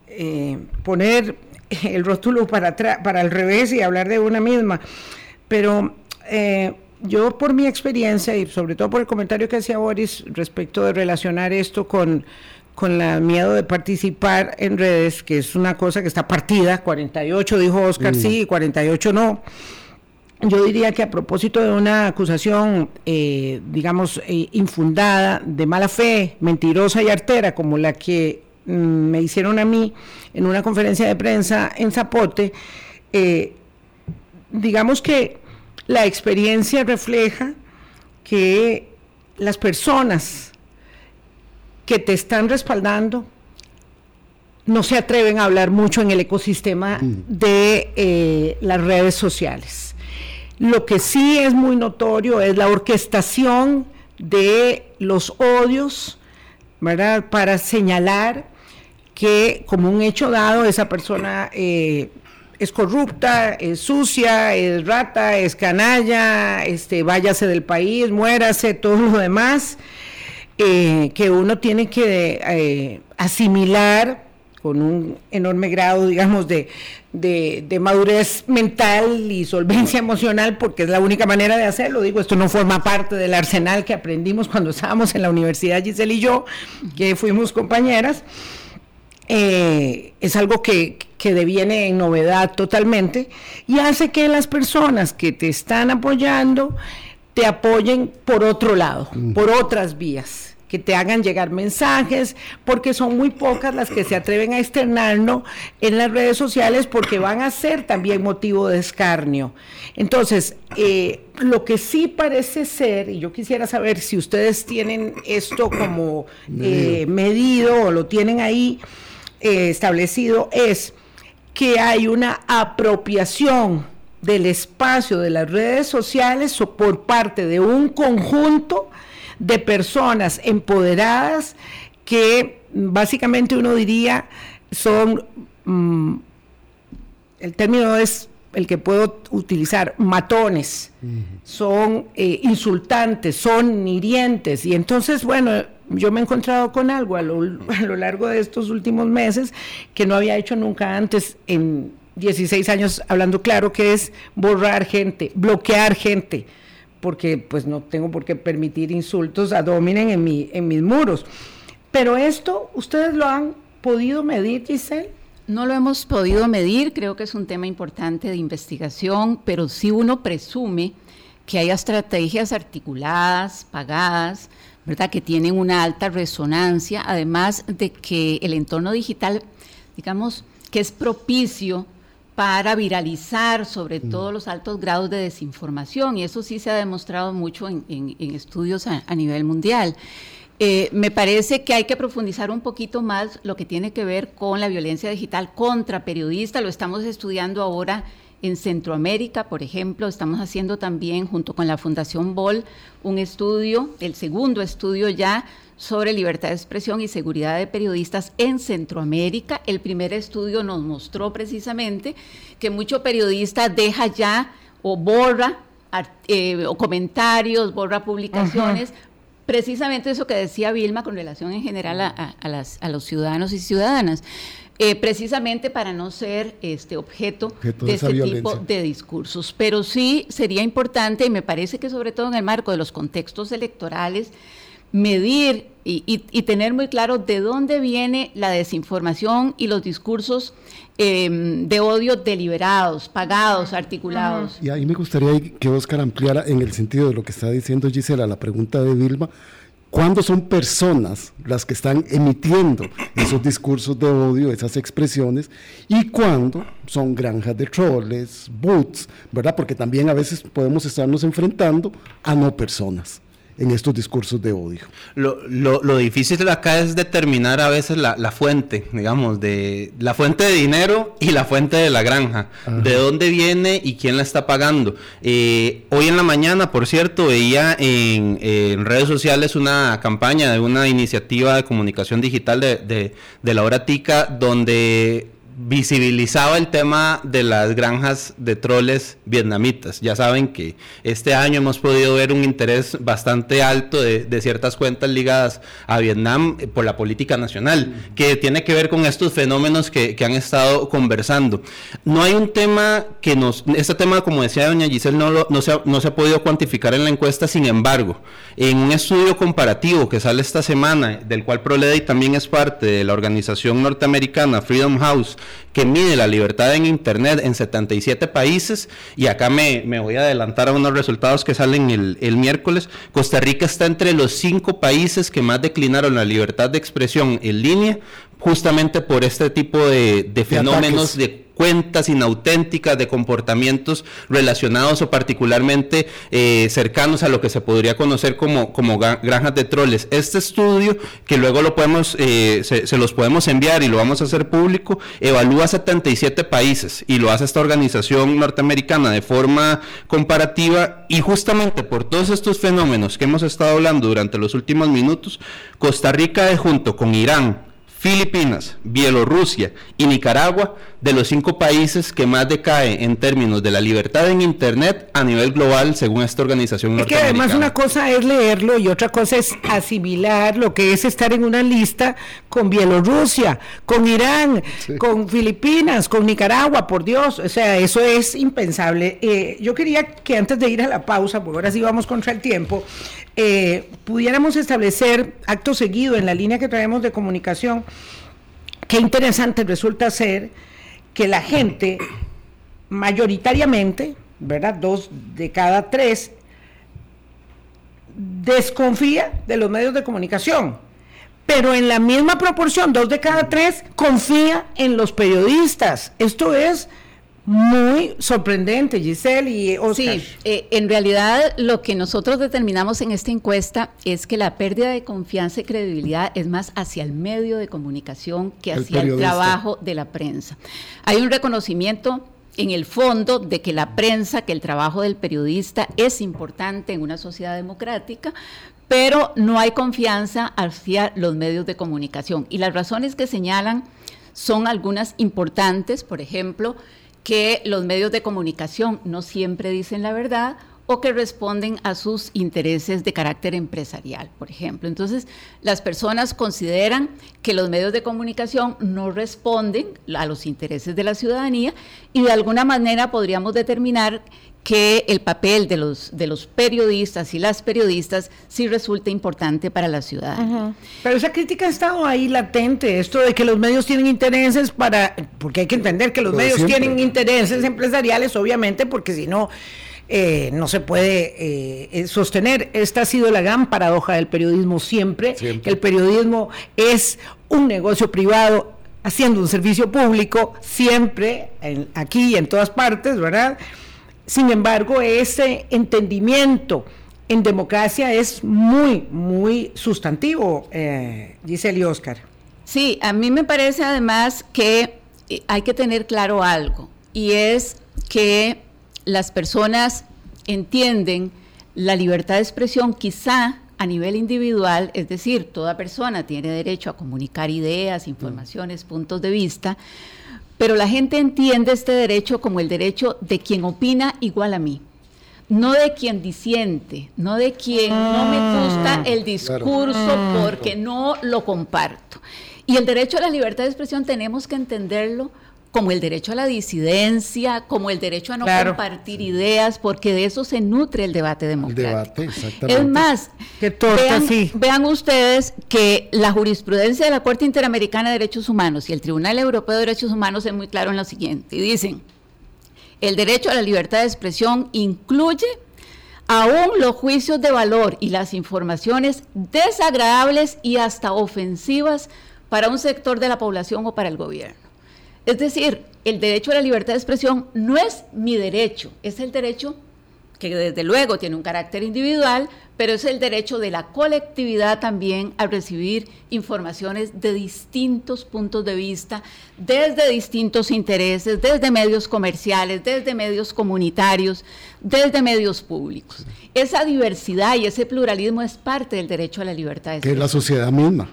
eh, poner el rótulo para, para el revés y hablar de una misma, pero... Eh, yo por mi experiencia y sobre todo por el comentario que hacía Boris respecto de relacionar esto con, con el miedo de participar en redes, que es una cosa que está partida, 48 dijo Oscar mm. sí, 48 no. Yo diría que a propósito de una acusación, eh, digamos, eh, infundada, de mala fe, mentirosa y artera, como la que mm, me hicieron a mí en una conferencia de prensa en Zapote, eh, digamos que la experiencia refleja que las personas que te están respaldando no se atreven a hablar mucho en el ecosistema mm. de eh, las redes sociales. Lo que sí es muy notorio es la orquestación de los odios, ¿verdad? Para señalar que como un hecho dado esa persona eh, es corrupta, es sucia, es rata, es canalla, este, váyase del país, muérase, todo lo demás. Eh, que uno tiene que eh, asimilar con un enorme grado, digamos, de, madurez mental y solvencia emocional, porque es la única manera de hacerlo. Digo, esto no forma parte del arsenal que aprendimos cuando estábamos en la universidad, Giselle y yo, que fuimos compañeras. Eh, es algo que, que deviene en novedad totalmente y hace que las personas que te están apoyando te apoyen por otro lado, mm. por otras vías que te hagan llegar mensajes, porque son muy pocas las que se atreven a externarlo en las redes sociales porque van a ser también motivo de escarnio. Entonces, eh, lo que sí parece ser, y yo quisiera saber si ustedes tienen esto como eh, medido o lo tienen ahí eh, establecido, es que hay una apropiación del espacio de las redes sociales por parte de un conjunto de personas empoderadas que básicamente uno diría son, mm, el término es el que puedo utilizar, matones, son eh, insultantes, son hirientes. Y entonces, bueno, yo me he encontrado con algo a lo, largo de estos últimos meses que no había hecho nunca antes en 16 años hablando claro, que es borrar gente, bloquear gente, porque pues no tengo por qué permitir insultos a dominen en, mi, en mis muros. Pero esto, ¿ustedes lo han podido medir, Giselle? No lo hemos podido medir, creo que es un tema importante de investigación, pero sí uno presume que hay estrategias articuladas, pagadas, ¿verdad? que tienen una alta resonancia, además de que el entorno digital, digamos, que es propicio para viralizar sobre mm. todo los altos grados de desinformación, y eso sí se ha demostrado mucho en, estudios a, nivel mundial. Eh, me parece que hay que profundizar un poquito más lo que tiene que ver con la violencia digital contra periodistas, lo estamos estudiando ahora en Centroamérica, por ejemplo, estamos haciendo también junto con la Fundación BOL un estudio, el segundo estudio ya sobre libertad de expresión y seguridad de periodistas en Centroamérica. El primer estudio nos mostró precisamente que mucho periodista deja ya o borra eh, o comentarios, borra publicaciones. Precisamente eso que decía Vilma con relación en general a los ciudadanos y ciudadanas. Eh, precisamente para no ser este objeto, de, este tipo de discursos. Pero sí sería importante, y me parece que sobre todo en el marco de los contextos electorales, medir y, tener muy claro de dónde viene la desinformación y los discursos em, de odio deliberados, pagados, articulados. Y ahí me gustaría que Oscar ampliara en el sentido de lo que está diciendo Gisela, la pregunta de Vilma, cuando son personas las que están emitiendo esos discursos de odio, esas expresiones, y cuando son granjas de troles, boots, ¿verdad? Porque también a veces podemos estarnos enfrentando a no personas en estos discursos de odio. Lo, lo, lo difícil acá es determinar a veces la, la, fuente, digamos, de la fuente de dinero y la fuente de la granja, de dónde viene y quién la está pagando. Eh, hoy en la mañana, por cierto, veía en, en, redes sociales una campaña de una iniciativa de comunicación digital de, de, de la hora TICA, donde visibilizaba el tema de las granjas de troles vietnamitas. Ya saben que este año hemos podido ver un interés bastante alto de, ciertas cuentas ligadas a Vietnam eh, por la política nacional, que tiene que ver con estos fenómenos que, han estado conversando. No hay un tema que nos... Este tema, como decía doña Giselle, no, no, se ha, no se ha podido cuantificar en la encuesta, sin embargo, en un estudio comparativo que sale esta semana, del cual Proledi también es parte de la organización norteamericana Freedom House, que mide la libertad en Internet en 77 países, y acá me, voy a adelantar a unos resultados que salen el, miércoles, Costa Rica está entre los cinco países que más declinaron la libertad de expresión en línea, justamente por este tipo de, fenómenos de cuentas inauténticas de comportamientos relacionados o particularmente eh, cercanos a lo que se podría conocer como, como granjas de troles. Este estudio, que luego lo podemos, eh, se, los podemos enviar y lo vamos a hacer público, evalúa 77 países y lo hace esta organización norteamericana de forma comparativa y justamente por todos estos fenómenos que hemos estado hablando durante los últimos minutos, Costa Rica junto con Irán, Filipinas, Bielorrusia y Nicaragua de los cinco países que más decae en términos de la libertad en Internet a nivel global, según esta organización. Es que además una cosa es leerlo y otra cosa es asimilar lo que es estar en una lista con Bielorrusia, con Irán, con Filipinas, con Nicaragua, por Dios. O sea, eso es impensable. Eh, yo quería que antes de ir a la pausa, porque ahora sí vamos contra el tiempo, eh, pudiéramos establecer acto seguido en la línea que traemos de comunicación, qué interesante resulta ser que la gente mayoritariamente, ¿verdad? Dos de cada tres, desconfía de los medios de comunicación. Pero en la misma proporción, dos de cada tres confía en los periodistas. Esto es muy sorprendente, Giselle y Oscar. Sí, eh, en realidad lo que nosotros determinamos en esta encuesta es que la pérdida de confianza y credibilidad es más hacia el medio de comunicación que hacia el, trabajo de la prensa. Hay un reconocimiento en el fondo de que la prensa, que el trabajo del periodista es importante en una sociedad democrática, pero no hay confianza hacia los medios de comunicación. Y las razones que señalan son algunas importantes, por ejemplo, que los medios de comunicación no siempre dicen la verdad o que responden a sus intereses de carácter empresarial, por ejemplo. Entonces, las personas consideran que los medios de comunicación no responden a los intereses de la ciudadanía y de alguna manera podríamos determinar que el papel de los, de los periodistas y las periodistas sí resulta importante para la ciudad. Pero esa crítica ha estado ahí latente, esto de que los medios tienen intereses para, porque hay que entender que los medios tienen intereses empresariales, obviamente, porque si no, eh, no se puede eh, eh, sostener. Esta ha sido la gran paradoja del periodismo siempre, que el periodismo es un negocio privado haciendo un servicio público, siempre, aquí y en todas partes, ¿verdad? Sin embargo, ese entendimiento en democracia es muy, muy sustantivo, eh, Giselle y Oscar. Sí, a mí me parece además que eh, hay que tener claro algo, y es que las personas entienden la libertad de expresión quizá a nivel individual, es decir, toda persona tiene derecho a comunicar ideas, informaciones, puntos de vista, pero la gente entiende este derecho como el derecho de quien opina igual a mí. No de quien disiente, no de quien no me gusta ah, el discurso porque no lo comparto. Y el derecho a la libertad de expresión tenemos que entenderlo como el derecho a la disidencia, como el derecho a no compartir ideas, porque de eso se nutre el debate democrático. El debate, exactamente. Es más, vean, vean, ustedes que la jurisprudencia de la Corte Interamericana de Derechos Humanos y el Tribunal Europeo de Derechos Humanos es muy claro en lo siguiente, y dicen, el derecho a la libertad de expresión incluye aún los juicios de valor y las informaciones desagradables y hasta ofensivas para un sector de la población o para el gobierno. Es decir, el derecho a la libertad de expresión no es mi derecho, es el derecho que desde luego tiene un carácter individual, pero es el derecho de la colectividad también a recibir informaciones de distintos puntos de vista, desde distintos intereses, desde medios comerciales, desde medios comunitarios, desde medios públicos. Esa diversidad y ese pluralismo es parte del derecho a la libertad. que es la sociedad misma,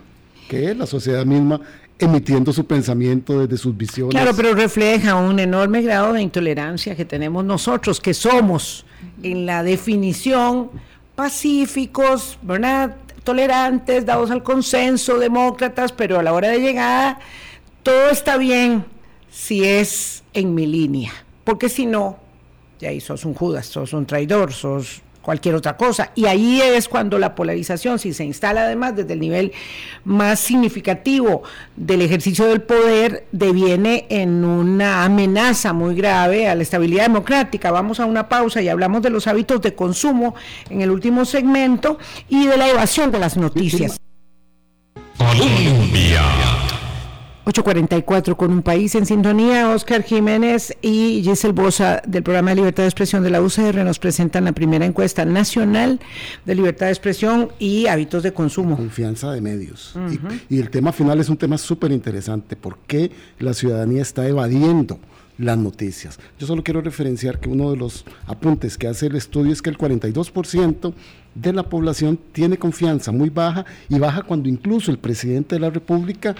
que es la sociedad misma emitiendo su pensamiento desde sus visiones. Claro, pero refleja un enorme grado de intolerancia que tenemos nosotros, que somos en la definición pacíficos, ¿verdad? tolerantes, dados al consenso, demócratas, pero a la hora de llegada todo está bien si es en mi línea, porque si no, ya ahí sos un Judas, sos un traidor, sos cualquier otra cosa. Y ahí es cuando la polarización, si se instala además desde el nivel más significativo del ejercicio del poder, deviene en una amenaza muy grave a la estabilidad democrática. Vamos a una pausa y hablamos de los hábitos de consumo en el último segmento y de la evasión de las noticias. Colombia. 8.44 con un país en sintonía. Oscar Jiménez y Giselle Bosa del programa de libertad de expresión de la UCR nos presentan la primera encuesta nacional de libertad de expresión y hábitos de consumo. Confianza de medios. y, y, el tema final es un tema súper interesante. ¿Por qué la ciudadanía está evadiendo? las noticias. Yo solo quiero referenciar que uno de los apuntes que hace el estudio es que el 42% de la población tiene confianza muy baja y baja cuando incluso el presidente de la República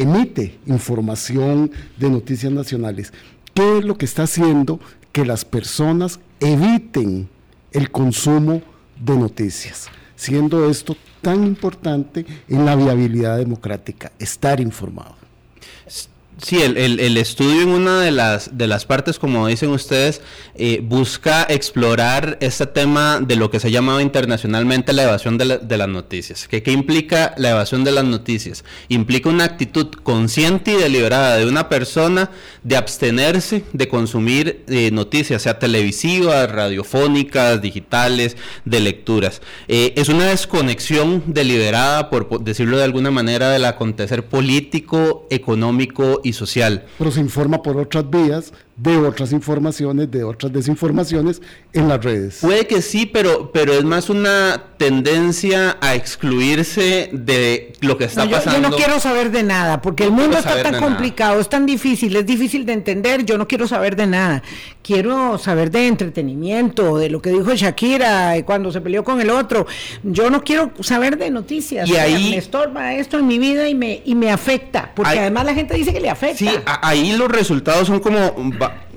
emite información de noticias nacionales. ¿Qué es lo que está haciendo que las personas eviten el consumo de noticias? Siendo esto tan importante en la viabilidad democrática, estar informado. Sí, el, el, estudio en una de las, de las partes, como dicen ustedes, eh, busca explorar este tema de lo que se llamaba internacionalmente la evasión de, las noticias. ¿Qué, ¿Qué, implica la evasión de las noticias? Implica una actitud consciente y deliberada de una persona de abstenerse de consumir eh, noticias, sea televisivas, radiofónicas, digitales, de lecturas. Eh, es una desconexión deliberada, por decirlo de alguna manera, del acontecer político, económico y social. Pero se informa por otras vías de otras informaciones, de otras desinformaciones en las redes. Puede que sí, pero, pero es más una tendencia a excluirse de lo que está pasando. Yo no quiero saber de nada, porque el mundo está tan complicado, es tan difícil, es difícil de entender, yo no quiero saber de nada. Quiero saber de entretenimiento, de lo que dijo Shakira cuando se peleó con el otro. Yo no quiero saber de noticias. Y ahí me estorba esto en mi vida y me, y me afecta, porque además la gente dice que le afecta. Sí, ahí los resultados son como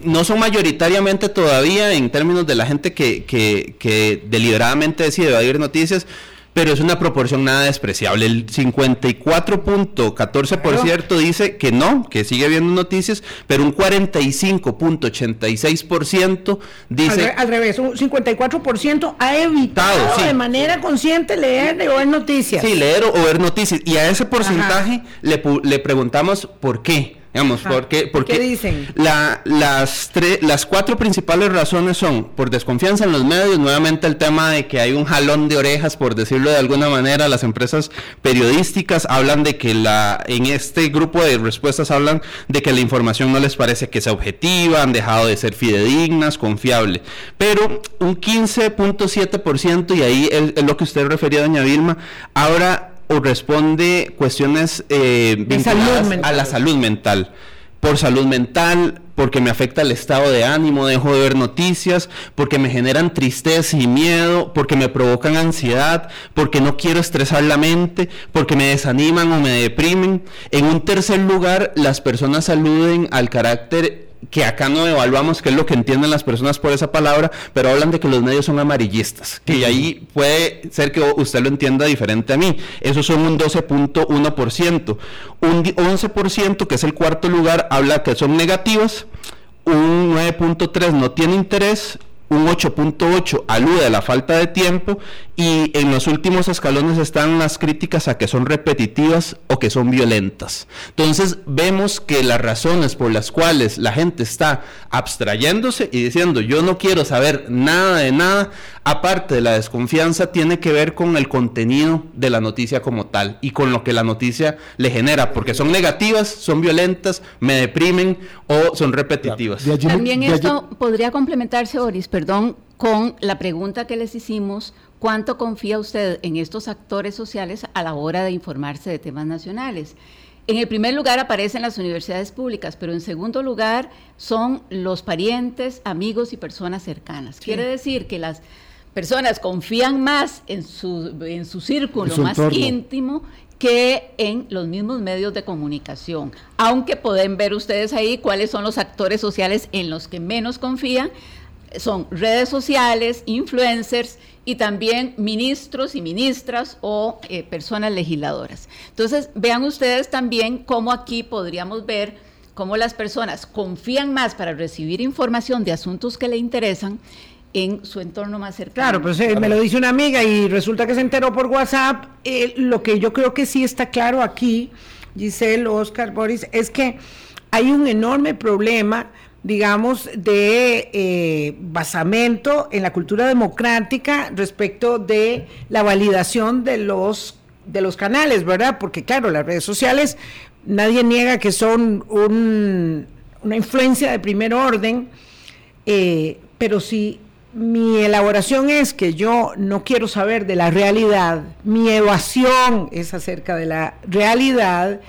no son mayoritariamente todavía en términos de la gente que, que, que deliberadamente decide evadir noticias, pero es una proporción nada despreciable. El 54.14% dice que no, que sigue viendo noticias, pero un 45.86% dice... Al, revés, un 54% ha evitado de manera consciente leer o ver noticias. Sí, leer o ver noticias. Y a ese porcentaje le, le preguntamos por qué. Digamos, porque, porque ¿Qué dicen? La, las, las cuatro principales razones son por desconfianza en los medios, nuevamente el tema de que hay un jalón de orejas, por decirlo de alguna manera, las empresas periodísticas hablan de que la, en este grupo de respuestas hablan de que la información no les parece que sea objetiva, han dejado de ser fidedignas, confiable. Pero un 15.7%, y ahí es, lo que usted refería, doña Vilma, ahora o responde cuestiones eh, vinculadas a la salud mental. Por salud mental, porque me afecta el estado de ánimo, dejo de ver noticias, porque me generan tristeza y miedo, porque me provocan ansiedad, porque no quiero estresar la mente, porque me desaniman o me deprimen. En un tercer lugar, las personas aluden al carácter que acá no evaluamos qué es lo que entienden las personas por esa palabra, pero hablan de que los medios son amarillistas, que ahí puede ser que usted lo entienda diferente a mí. Esos son un 12.1%. Un 11%, que es el cuarto lugar, habla que son negativas. Un 9.3 no tiene interés un 8.8 alude a la falta de tiempo y en los últimos escalones están las críticas a que son repetitivas o que son violentas. Entonces vemos que las razones por las cuales la gente está abstrayéndose y diciendo yo no quiero saber nada de nada, aparte de la desconfianza, tiene que ver con el contenido de la noticia como tal y con lo que la noticia le genera, porque son negativas, son violentas, me deprimen o son repetitivas. También esto podría complementarse, Boris, perdón, con la pregunta que les hicimos, ¿cuánto confía usted en estos actores sociales a la hora de informarse de temas nacionales? En el primer lugar aparecen las universidades públicas, pero en segundo lugar son los parientes, amigos y personas cercanas. Quiere decir que las personas confían más en su, en su círculo más íntimo que en los mismos medios de comunicación. Aunque pueden ver ustedes ahí cuáles son los actores sociales en los que menos confían, son redes sociales, influencers y también ministros y ministras o eh, personas legisladoras. Entonces, vean ustedes también cómo aquí podríamos ver cómo las personas confían más para recibir información de asuntos que le interesan en su entorno más cercano. Claro, pues me lo dice una amiga y resulta que se enteró por WhatsApp. Eh, lo que yo creo que sí está claro aquí, Giselle, Oscar, Boris, es que hay un enorme problema digamos, de eh, basamento en la cultura democrática respecto de la validación de los, de los canales, ¿verdad? Porque claro, las redes sociales, nadie niega que son una influencia de primer orden, eh, pero si mi elaboración es que yo no quiero saber de la realidad, mi evasión es acerca de la realidad,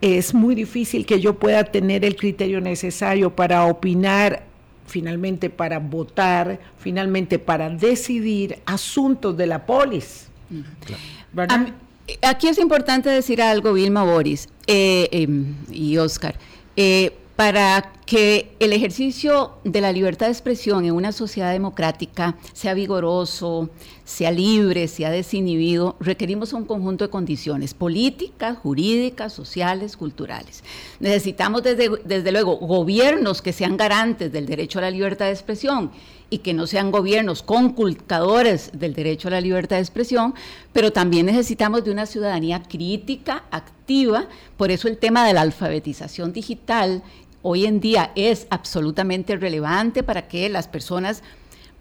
es muy difícil que yo pueda tener el criterio necesario para opinar, finalmente para votar, finalmente para decidir asuntos de la polis. Aquí es importante decir algo, Vilma Boris eh, em, y Oscar. Eh, para que el ejercicio de la libertad de expresión en una sociedad democrática sea vigoroso, sea libre, sea desinhibido, requerimos un conjunto de condiciones políticas, jurídicas, sociales, culturales. Necesitamos desde, desde luego gobiernos que sean garantes del derecho a la libertad de expresión y que no sean gobiernos conculcadores del derecho a la libertad de expresión, pero también necesitamos de una ciudadanía crítica, activa, por eso el tema de la alfabetización digital hoy en día es absolutamente relevante para que las personas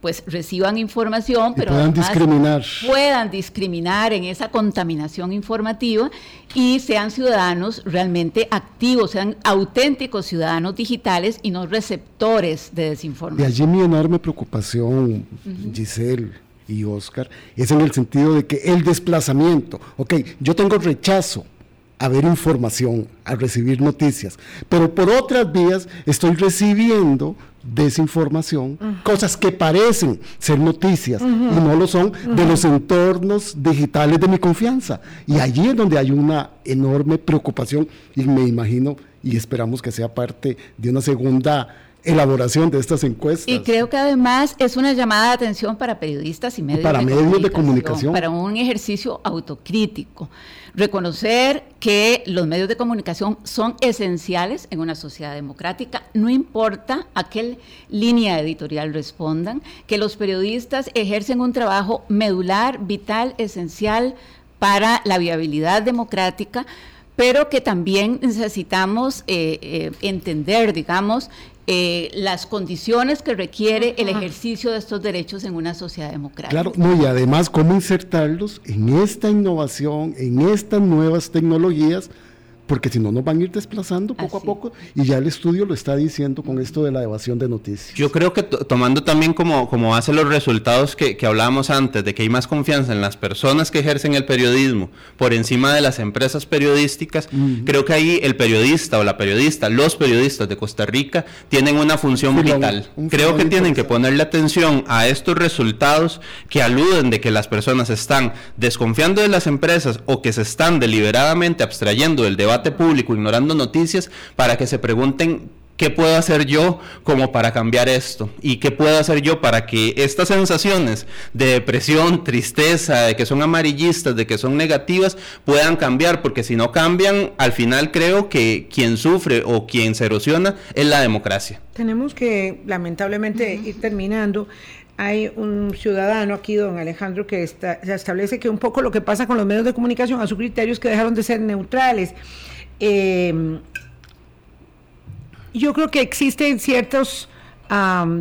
pues reciban información, pero puedan discriminar. puedan discriminar en esa contaminación informativa y sean ciudadanos realmente activos, sean auténticos ciudadanos digitales y no receptores de desinformación. De allí mi enorme preocupación, Giselle y Oscar, es en el sentido de que el desplazamiento, ok, yo tengo rechazo a ver información, a recibir noticias, pero por otras vías estoy recibiendo desinformación, cosas que parecen ser noticias y no lo son, de los entornos digitales de mi confianza. Y allí es donde hay una enorme preocupación y me imagino y esperamos que sea parte de una segunda elaboración de estas encuestas. Y creo que además es una llamada de atención para periodistas y medios, para medios de comunicación. Para un ejercicio autocrítico. Reconocer que los medios de comunicación son esenciales en una sociedad democrática, no importa a qué línea editorial respondan, que los periodistas ejercen un trabajo medular, vital, esencial para la viabilidad democrática, pero que también necesitamos eh, eh, entender, digamos, eh, las condiciones que requiere el ejercicio de estos derechos en una sociedad democrática. Claro, no, y además cómo insertarlos en esta innovación, en estas nuevas tecnologías porque si no nos van a ir desplazando poco a poco y ya el estudio lo está diciendo con esto de la evasión de noticias. Yo creo que tomando también como, como base los resultados que, que hablábamos antes, de que hay más confianza en las personas que ejercen el periodismo por encima de las empresas periodísticas, creo que ahí el periodista o la periodista, los periodistas de Costa Rica tienen una función vital. Creo que tienen que ponerle atención a estos resultados que aluden de que las personas están desconfiando de las empresas o que se están deliberadamente abstrayendo del debate público, ignorando noticias, para que se pregunten ¿qué puedo hacer yo como para cambiar esto? ¿Y qué puedo hacer yo para que estas sensaciones de depresión, tristeza, de que son amarillistas, de que son negativas, puedan cambiar? Porque si no cambian, al final creo que quien sufre o quien se erosiona es la democracia. Tenemos que, lamentablemente, ir terminando hay un ciudadano aquí, don Alejandro, que está, se establece que un poco lo que pasa con los medios de comunicación a su criterio es que dejaron de ser neutrales. Eh, yo creo que existen ciertos,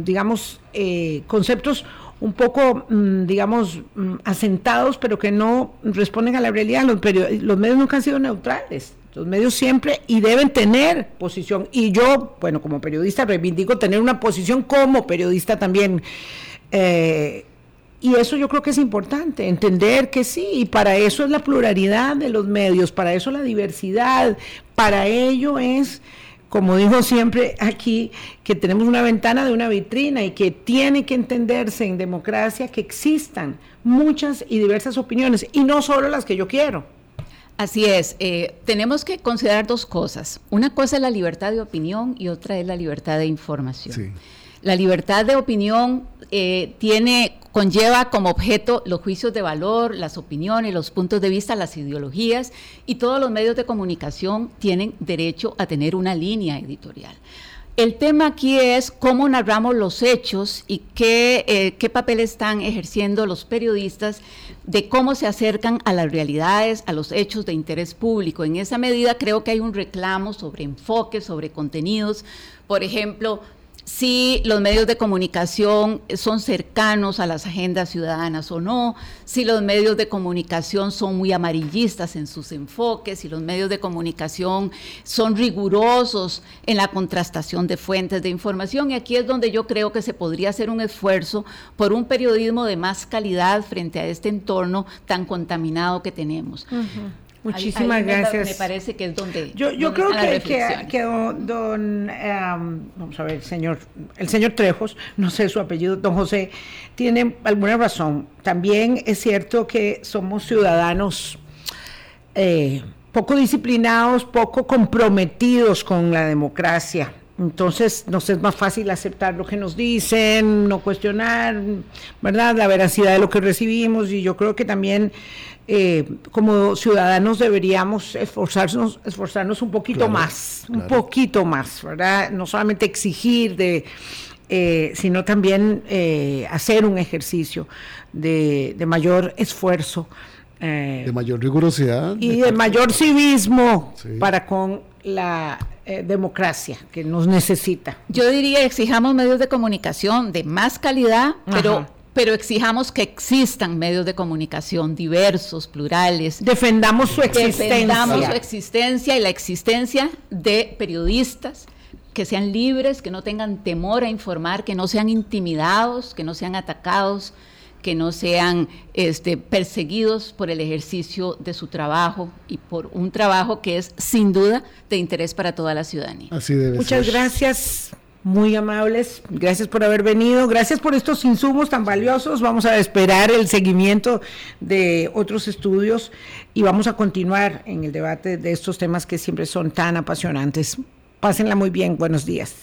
digamos, eh, conceptos un poco, mm, digamos, mm, asentados, pero que no responden a la realidad. Los, los medios nunca han sido neutrales. Los medios siempre y deben tener posición. Y yo, bueno, como periodista reivindico tener una posición como periodista también. Eh, y eso yo creo que es importante, entender que sí, y para eso es la pluralidad de los medios, para eso la diversidad, para ello es como dijo siempre aquí, que tenemos una ventana de una vitrina y que tiene que entenderse en democracia que existan muchas y diversas opiniones y no solo las que yo quiero. Así es, eh, tenemos que considerar dos cosas. Una cosa es la libertad de opinión y otra es la libertad de información. La libertad de opinión eh, tiene conlleva como objeto los juicios de valor, las opiniones, los puntos de vista, las ideologías y todos los medios de comunicación tienen derecho a tener una línea editorial. El tema aquí es cómo narramos los hechos y qué, eh, qué, papel están ejerciendo los periodistas de cómo se acercan a las realidades, a los hechos de interés público. En esa medida creo que hay un reclamo sobre enfoques, sobre contenidos. Por ejemplo, si los medios de comunicación son cercanos a las agendas ciudadanas o no, si los medios de comunicación son muy amarillistas en sus enfoques, si los medios de comunicación son rigurosos en la contrastación de fuentes de información. Y aquí es donde yo creo que se podría hacer un esfuerzo por un periodismo de más calidad frente a este entorno tan contaminado que tenemos. Muchísimas gracias. Me, parece que es donde. Yo, yo creo que, que, don, em, vamos a ver, el señor, el señor Trejos, no sé su apellido, don José, tiene alguna razón. También es cierto que somos ciudadanos eh, poco disciplinados, poco comprometidos con la democracia. Entonces nos es más fácil aceptar lo que nos dicen, no cuestionar, ¿verdad? La veracidad de lo que recibimos y yo creo que también eh, como ciudadanos deberíamos esforzarnos, esforzarnos un poquito más, un poquito más, ¿verdad? No solamente exigir de, eh, sino también eh, hacer un ejercicio de, mayor esfuerzo. de mayor rigurosidad. Y de, mayor civismo para con la democracia que nos necesita. Yo diría, exijamos medios de comunicación de más calidad, pero pero exijamos que existan medios de comunicación diversos, plurales. Defendamos su existencia. Defendamos su existencia y la existencia de periodistas que sean libres, que no tengan temor a informar, que no sean intimidados, que no sean atacados, que no sean este, perseguidos por el ejercicio de su trabajo y por un trabajo que es sin duda de interés para toda la ciudadanía. Así debe Muchas gracias muy amables. Gracias por haber venido. Gracias por estos insumos tan valiosos. Vamos a esperar el seguimiento de otros estudios y vamos a continuar en el debate de estos temas que siempre son tan apasionantes. Pásenla muy bien. Buenos días.